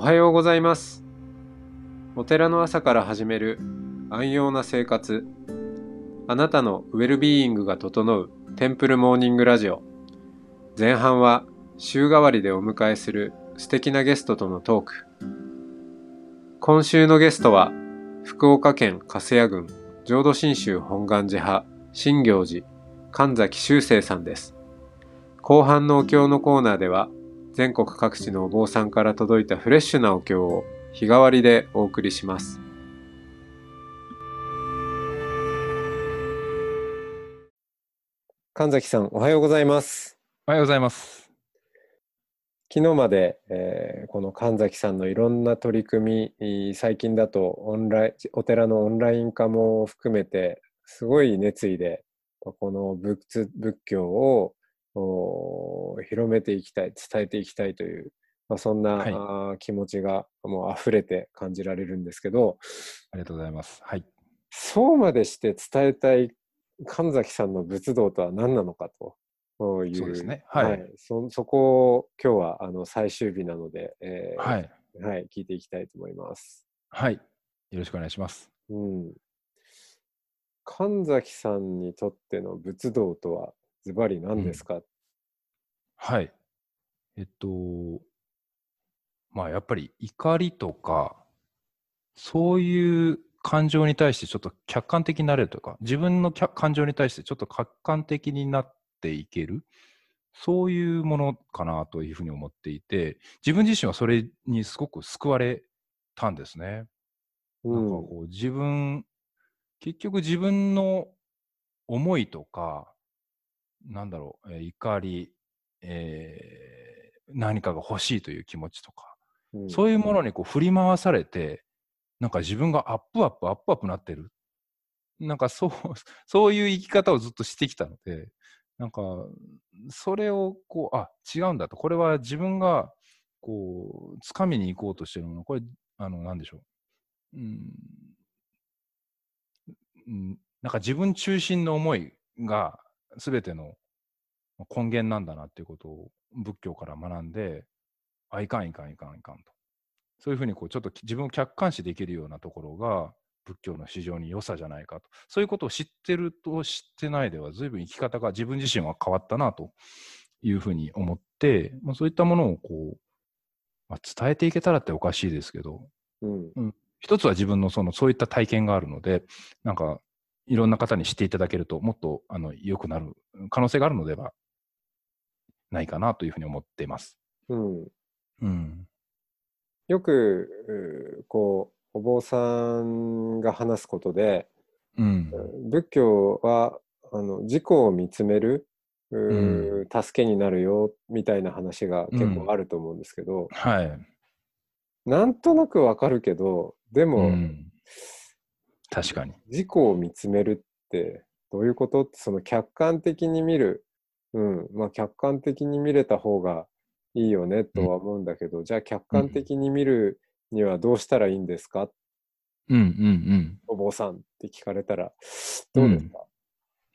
おはようございます。お寺の朝から始める安養な生活。あなたのウェルビーイングが整うテンプルモーニングラジオ。前半は週替わりでお迎えする素敵なゲストとのトーク。今週のゲストは福岡県粕谷郡浄土真宗本願寺派新行寺神崎修正さんです。後半のお経のコーナーでは全国各地のお坊さんから届いたフレッシュなお経を日替わりでお送りします。神崎さん、おはようございます。おはようございます。昨日まで、えーこの神崎さんのいろんな取り組み、い最近だとオンライン、お寺のオンライン化も含めて、すごい熱意で、この仏仏教をお広めていきたい、伝えていきたいという、まあ、そんな、はい気持ちがもう溢れて感じられるんですけど、ありがとうございます。はい。そうまでして伝えたい神崎さんの仏道とは何なのかという、そうですねはいそそこを今日はあの最終日なので、えーはい。はい、聞いていきたいと思います。はい。よろしくお願いします。うん、神崎さんにとっての仏道とはズバリ何ですか、はい。えっと、まあやっぱり怒りとか、そういう感情に対してちょっと客観的になれるとか、自分の客感情に対してちょっと客観的になっていける、そういうものかなというふうに思っていて、自分自身はそれにすごく救われたんですね。なんかこう自分、結局自分の思いとか、なんだろう、えー怒り、えー何かが欲しいという気持ちとか、うんそういうものにこう振り回されて、なんか自分がアップアップ、アップアップなってる。なんかそう、そういう生き方をずっとしてきたので、なんか、それをこう、あ、違うんだと。これは自分が、こう、掴みに行こうとしてるもの、これ、あの、なんでしょう。うん、うんなんか自分中心の思いが全ての根源なんだなっていうことを仏教から学んで、あ、いかんいかんいかんいかんと。そういうふうにこうちょっと自分を客観視できるようなところが仏教の非常に良さじゃないかと。そういうことを知ってると知ってないでは随分生き方が自分自身は変わったなというふうに思って、まあ、そういったものをこう、まあ、伝えていけたらっておかしいですけど、うん一つは自分のそのそういった体験があるので、なんかいろんな方に知っていただけるともっとあの良くなる可能性があるのではないかなというふうに思っています。うんうん。よくうこうお坊さんが話すことで、うん。仏教はあの自己を見つめるうー助けになるよみたいな話が結構あると思うんですけど、はい。なんとなくわかるけどでも、うん確かに。自己を見つめるってどういうこと？ってその客観的に見る、うん。まあ、客観的に見れた方がいいよねとは思うんだけど、じゃあ客観的に見るにはどうしたらいいんですか、うんうんうん。お坊さんって聞かれたら。どうですか、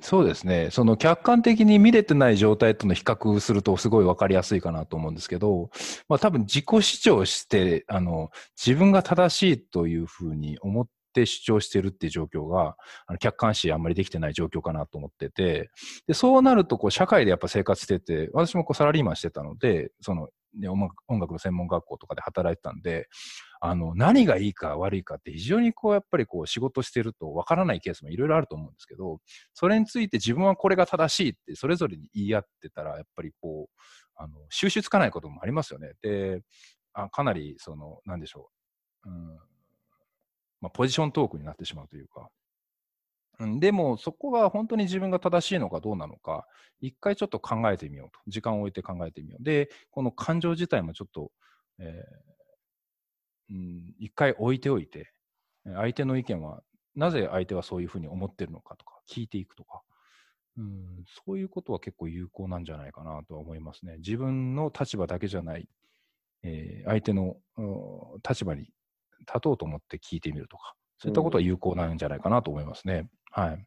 そうですね。その客観的に見れてない状態との比較するとすごいわかりやすいかなと思うんですけど、まあ多分自己主張して、あの、自分が正しいというふうに思っって主張してるっていう状況が、あの客観視あんまりできてない状況かなと思ってて、で、そうなるとこう社会でやっぱ生活してて、私もこうサラリーマンしてたので、その、ね、音楽音楽の専門学校とかで働いてたんで、あの、何がいいか悪いかって非常にこう、やっぱりこう、仕事してるとわからないケースもいろいろあると思うんですけど、それについて自分はこれが正しいってそれぞれに言い合ってたら、やっぱりこう、あの、収集つかないこともありますよね。で、あかなり、その、なんでしょう。うん。まあ、ポジショントークになってしまうというか。うん、でも、そこが本当に自分が正しいのかどうなのか、一回ちょっと考えてみようと。時間を置いて考えてみよう。で、この感情自体もちょっと、えーうん、一回置いておいて、相手の意見は、なぜ相手はそういうふうに思ってるのかとか、聞いていくとか、うん、そういうことは結構有効なんじゃないかなとは思いますね。自分の立場だけじゃない、えー相手の立場に立とうと思って聞いてみるとか、そういったことは有効なんじゃないかなと思いますね。はい。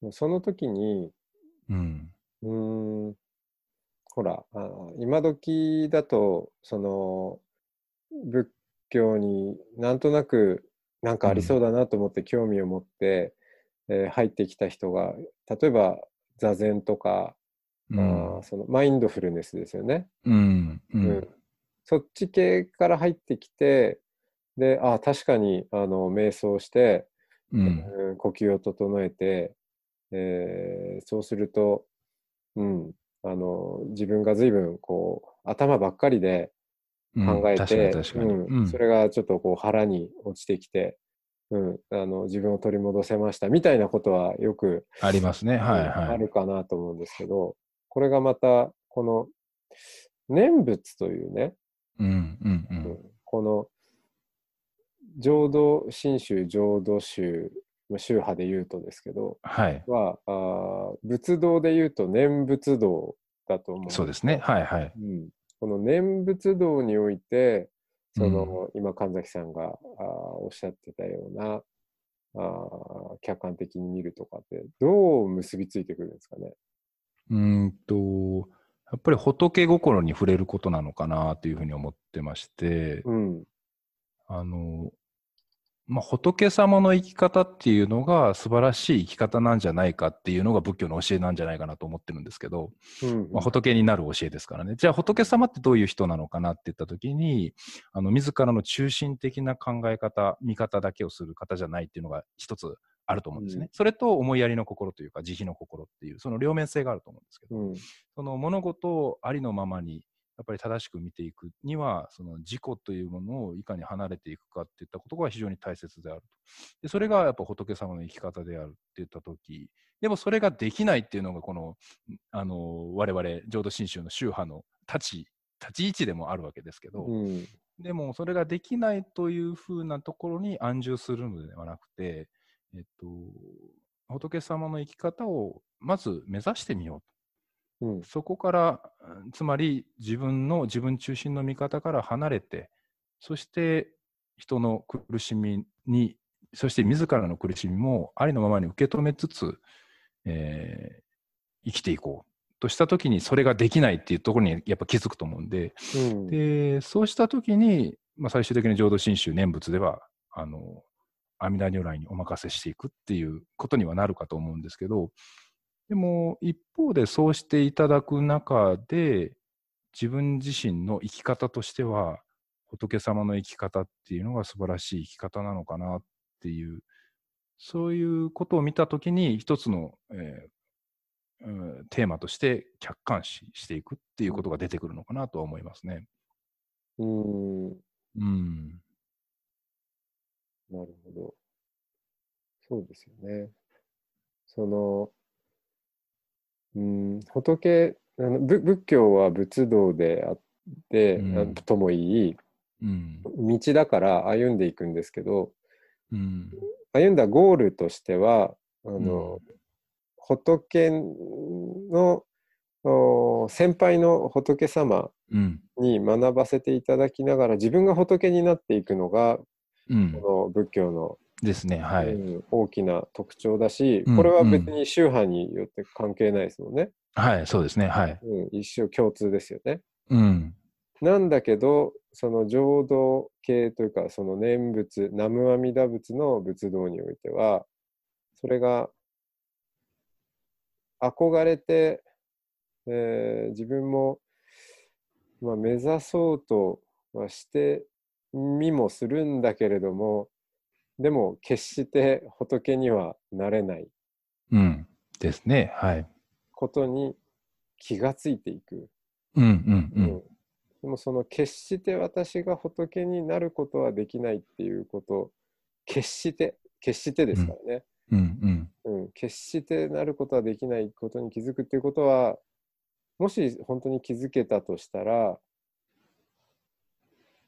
もうその時にうん。うーんほらあ今時だとその仏教になんとなくなんかありそうだなと思って興味を持って、えー入ってきた人が例えば座禅とか、うんあーそのマインドフルネスですよね、うん。ううんん。そっち系から入ってきてであー確かにあの瞑想して、うん。うん呼吸を整えて、えーそうすると、うん、あの自分が随分こう頭ばっかりで考えて。うんうんそれがちょっとこう腹に落ちてきて、うん、あの自分を取り戻せましたみたいなことはよく、ありますね。はいうんはい。あるかなと思うんですけどこれがまたこの念仏というね、うんうんううんん。この浄土真宗浄土宗まあ宗派で言うとですけどはい。はあー仏道で言うと念仏道だと思うんそうですね。はいはい。うん、この念仏道において、その、今神崎さんがあーおっしゃってたようなあー客観的に見るとかって、どう結びついてくるんですかね？うーんと、やっぱり仏心に触れることなのかなというふうに思ってまして、うん。あの、まあ、仏様の生き方っていうのが素晴らしい生き方なんじゃないかっていうのが仏教の教えなんじゃないかなと思ってるんですけど、うんまあ、仏になる教えですからね。じゃあ仏様ってどういう人なのかなって言ったときに、あの、自らの中心的な考え方、見方だけをする方じゃないっていうのが一つあると思うんですね。うんそれと思いやりの心というか慈悲の心っていう、その両面性があると思うんですけど、うん。その物事をありのままにやっぱり正しく見ていくには、その自己というものをいかに離れていくかっていったことが非常に大切であると。でそれがやっぱ仏様の生き方であるって言ったとき、でもそれができないっていうのが、この、あの、我々浄土真宗の宗派の立ち、立ち位置でもあるわけですけど、うん。でもそれができないというふうなところに安住するのではなくて、えっと、仏様の生き方をまず目指してみようと。うん。そこから、うんつまり自分の自分中心の見方から離れて、そして人の苦しみに、そして自らの苦しみもありのままに受け止めつつ、えー生きていこうとしたときに、それができないっていうところにやっぱ気づくと思うんで、うん。でそうしたときに、まあ、最終的に浄土真宗念仏では、あの、阿弥陀如来にお任せしていくっていうことにはなるかと思うんですけど、でも一方でそうしていただく中で、自分自身の生き方としては、仏様の生き方っていうのが素晴らしい生き方なのかなっていう、そういうことを見たときに、一つの、えーうんテーマとして客観視していくっていうことが出てくるのかなとは思いますね。うん。うん。なるほど。そうですよね。その、うん、仏、あの仏仏教は仏道であって、うんあともいいうん。道だから歩んでいくんですけど、うん。歩んだゴールとしては、あの、仏のお先輩の仏様うん。に学ばせていただきながら自分が仏になっていくのがうん。この仏教のですね。はい。うん大きな特徴だし、うんこれは別に宗派によって関係ないですもんね。はい。そうですね。はい。うん、一生共通ですよね。うん。なんだけど、その浄土系というか、その念仏、南無阿弥陀仏の仏道においては、それが憧れて、えー自分も、まあ、目指そうとはしてみもするんだけれども、でも決して仏にはなれないうん。ですね。はい。ことに気がついていく。うん。うん。ううんん。でもその決して私が仏になることはできないっていうこと、決して、決してですからね。うん。うん。うん、決してなることはできないことに気づくっていうことは、もし本当に気づけたとしたら、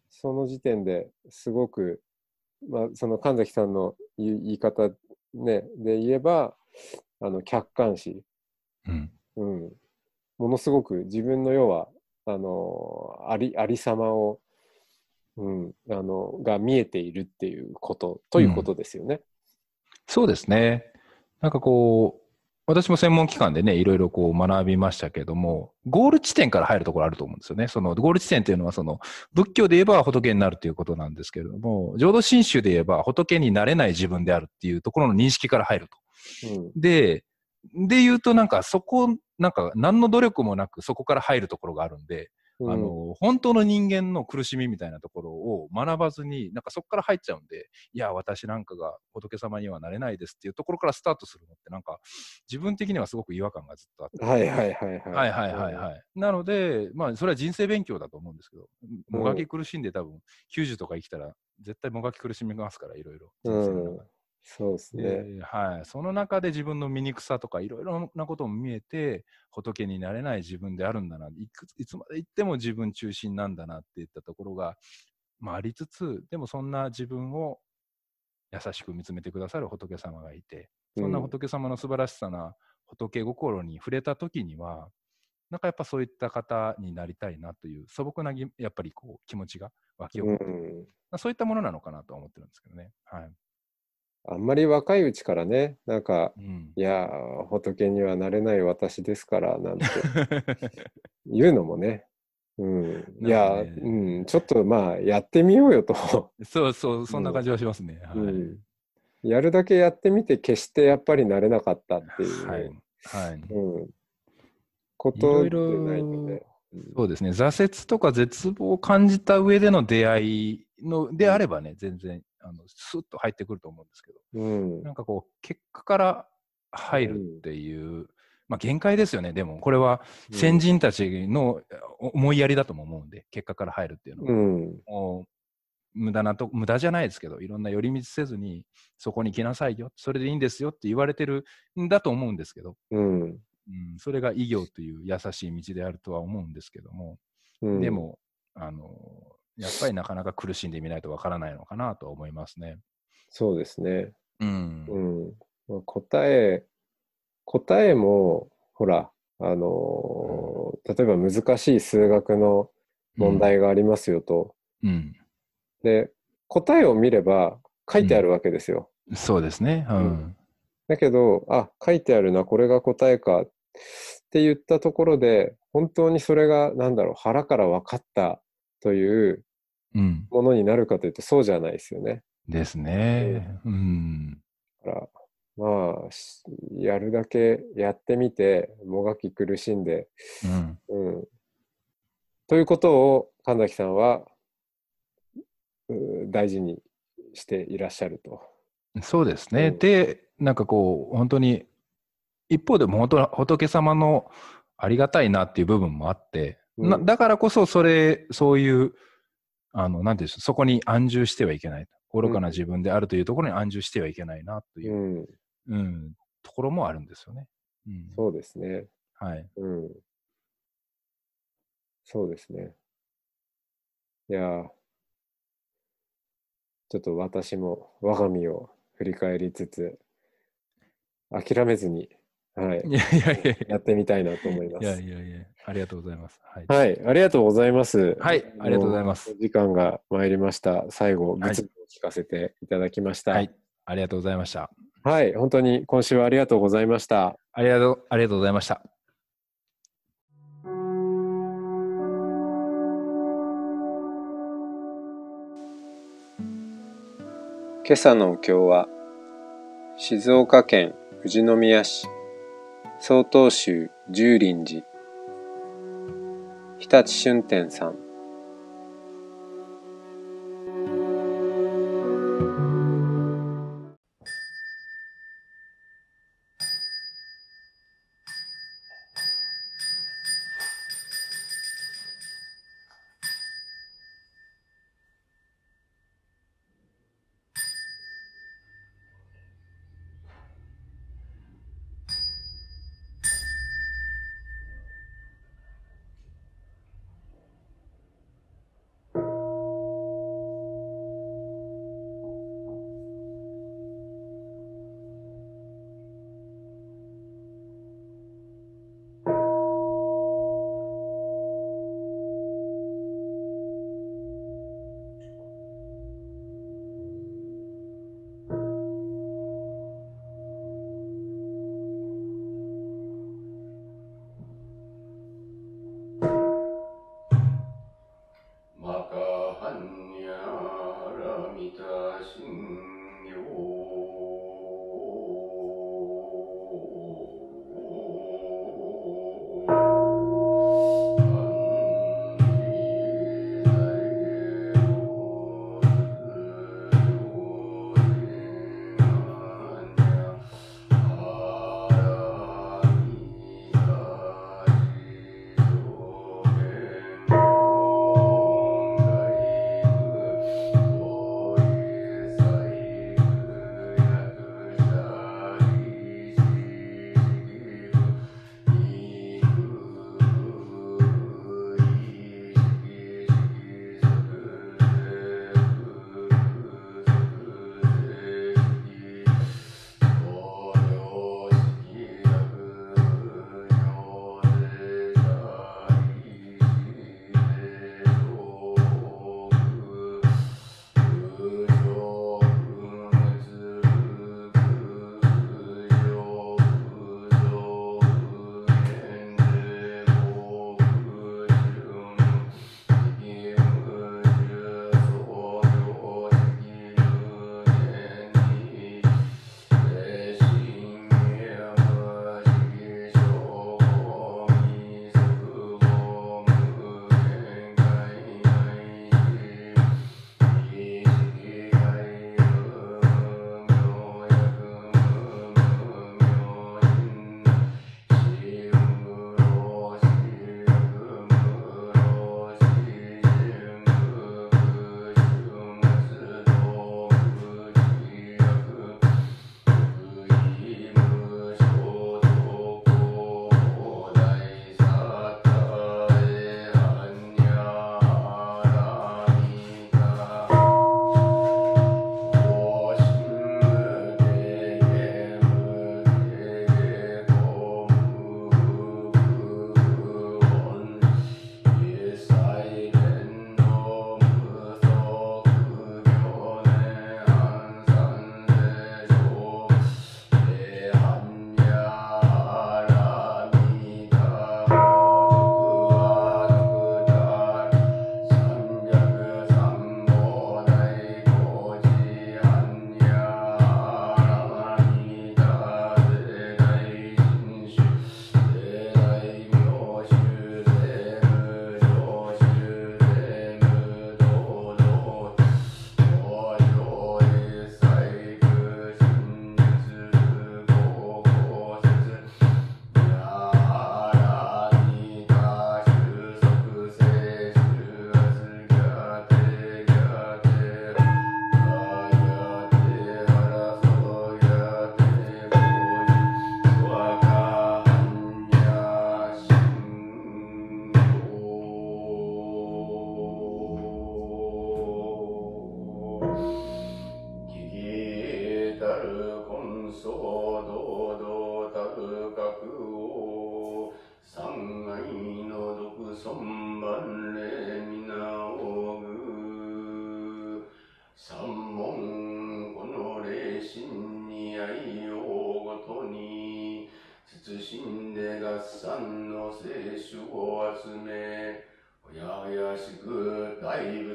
その時点ですごく、まあ、その神崎さんの言い方、ね、で言えば、あの客観視、うん。うん、ものすごく自分の要はあのありありさまを、うん、あのが見えているっていうことということですよね。そうですね。なんかこう、私も専門機関でね、いろいろこう学びましたけども、ゴール地点から入るところあると思うんですよね。そのゴール地点っていうのは、その仏教で言えば仏になるということなんですけれども、浄土真宗で言えば仏になれない自分であるっていうところの認識から入ると。うん。で、で言うとなんかそこ、なんか何の努力もなくそこから入るところがあるんで、あの、本当の人間の苦しみみたいなところを学ばずに、なんかそこから入っちゃうんで、いや、私なんかが仏様にはなれないですっていうところからスタートするのって、なんか自分的にはすごく違和感がずっとあって。はいはいはいはい。はいはいはいはい。なので、まあ、それは人生勉強だと思うんですけど、もがき苦しんで多分、90とか生きたら、絶対もがき苦しみますから、いろいろ。人生の中でそうですね。ではい、その中で自分の醜さとかいろいろなことも見えて仏になれない自分であるんだないくいつまでいっても自分中心なんだなっていったところが、まあ、ありつつでもそんな自分を優しく見つめてくださる仏様がいてそんな仏様の素晴らしさな仏心に触れた時にはなんかやっぱそういった方になりたいなという素朴なぎやっぱりこう気持ちが湧き起こって、うん。まあそういったものなのかなとは思ってるんですけどね。はいあんまり若いうちからね、なんか、うんいやー、仏にはなれない私ですから、なんて 言うのもね。うん。いやうん。ちょっとまあ、やってみようよと。そうそう、そんな感じはしますね。はい。うんやるだけやってみて、決してやっぱりなれなかったっていう、はい。はい。うん。ことでいろいろないので。そうですね。挫折とか絶望を感じた上での出会いのであればね、全然、あの、スッと入ってくると思うんですけど、うん。なんかこう、結果から入るっていう、まあ限界ですよね。でも、これは先人たちの思いやりだとも思うんで、結果から入るっていうのは。うん。もう無駄なと、無駄じゃないですけど、いろんな寄り道せずに、そこに来なさいよ、それでいいんですよって言われてるんだと思うんですけど、うん。うん、それが異業という優しい道であるとは思うんですけども、うん。でも、あの、やっぱりなかなか苦しんでみないとわからないのかなとは思いますね。そうですね。うん。うん。まあ答え、答えも、ほら、あのー例えば難しい数学の問題がありますよと。うん。で、答えを見れば書いてあるわけですよ。そうですね。ううんん。だけど、あ、書いてあるな、これが答えかって言ったところで、本当にそれが、なんだろう、腹から分かったといううん。ものになるかというと、そうじゃないですよね。ですね。うん。だから、まあ、しやるだけやってみて、もがき苦しんで、うん。うん。ということを神崎さんはう大事にしていらっしゃると。そうですね。うんで、なんかこう、本当に、一方でも本当仏様のありがたいなっていう部分もあって、うんなだからこそ、それ、そういう、あの、なんていうんでしょう、そこに安住してはいけない。愚かな自分であるというところに安住してはいけないなというう、ん、うん、ところもあるんですよね。うん、そうですね。はい。うん。そうですね。いやーちょっと私も我が身を振り返りつつ、諦めずに、はい、いやいやいやいやってみたいなと思いまや、いす。やいやいや、ありがとうございます。はい。はい、ありがとうございます。はいありがとうございます時間が参りました。最後、はい物議を聞かせていただきました。はい。ありがとうございました。はい、本当に今週はありがとうございました。ありがとう、ありがとうございました。今朝のお経は静岡県富士宮市曹洞宗十輪寺。日立春天さん。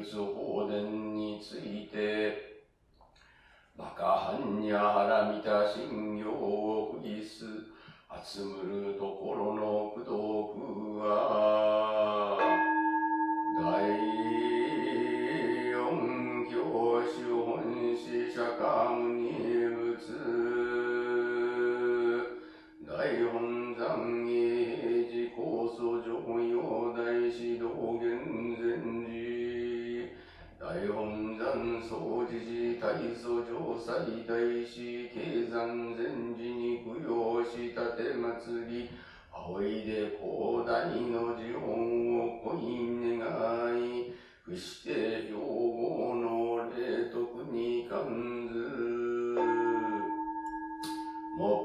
仏法伝について、バカハンニャラミタ信行を不義す、集むるところの工藤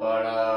para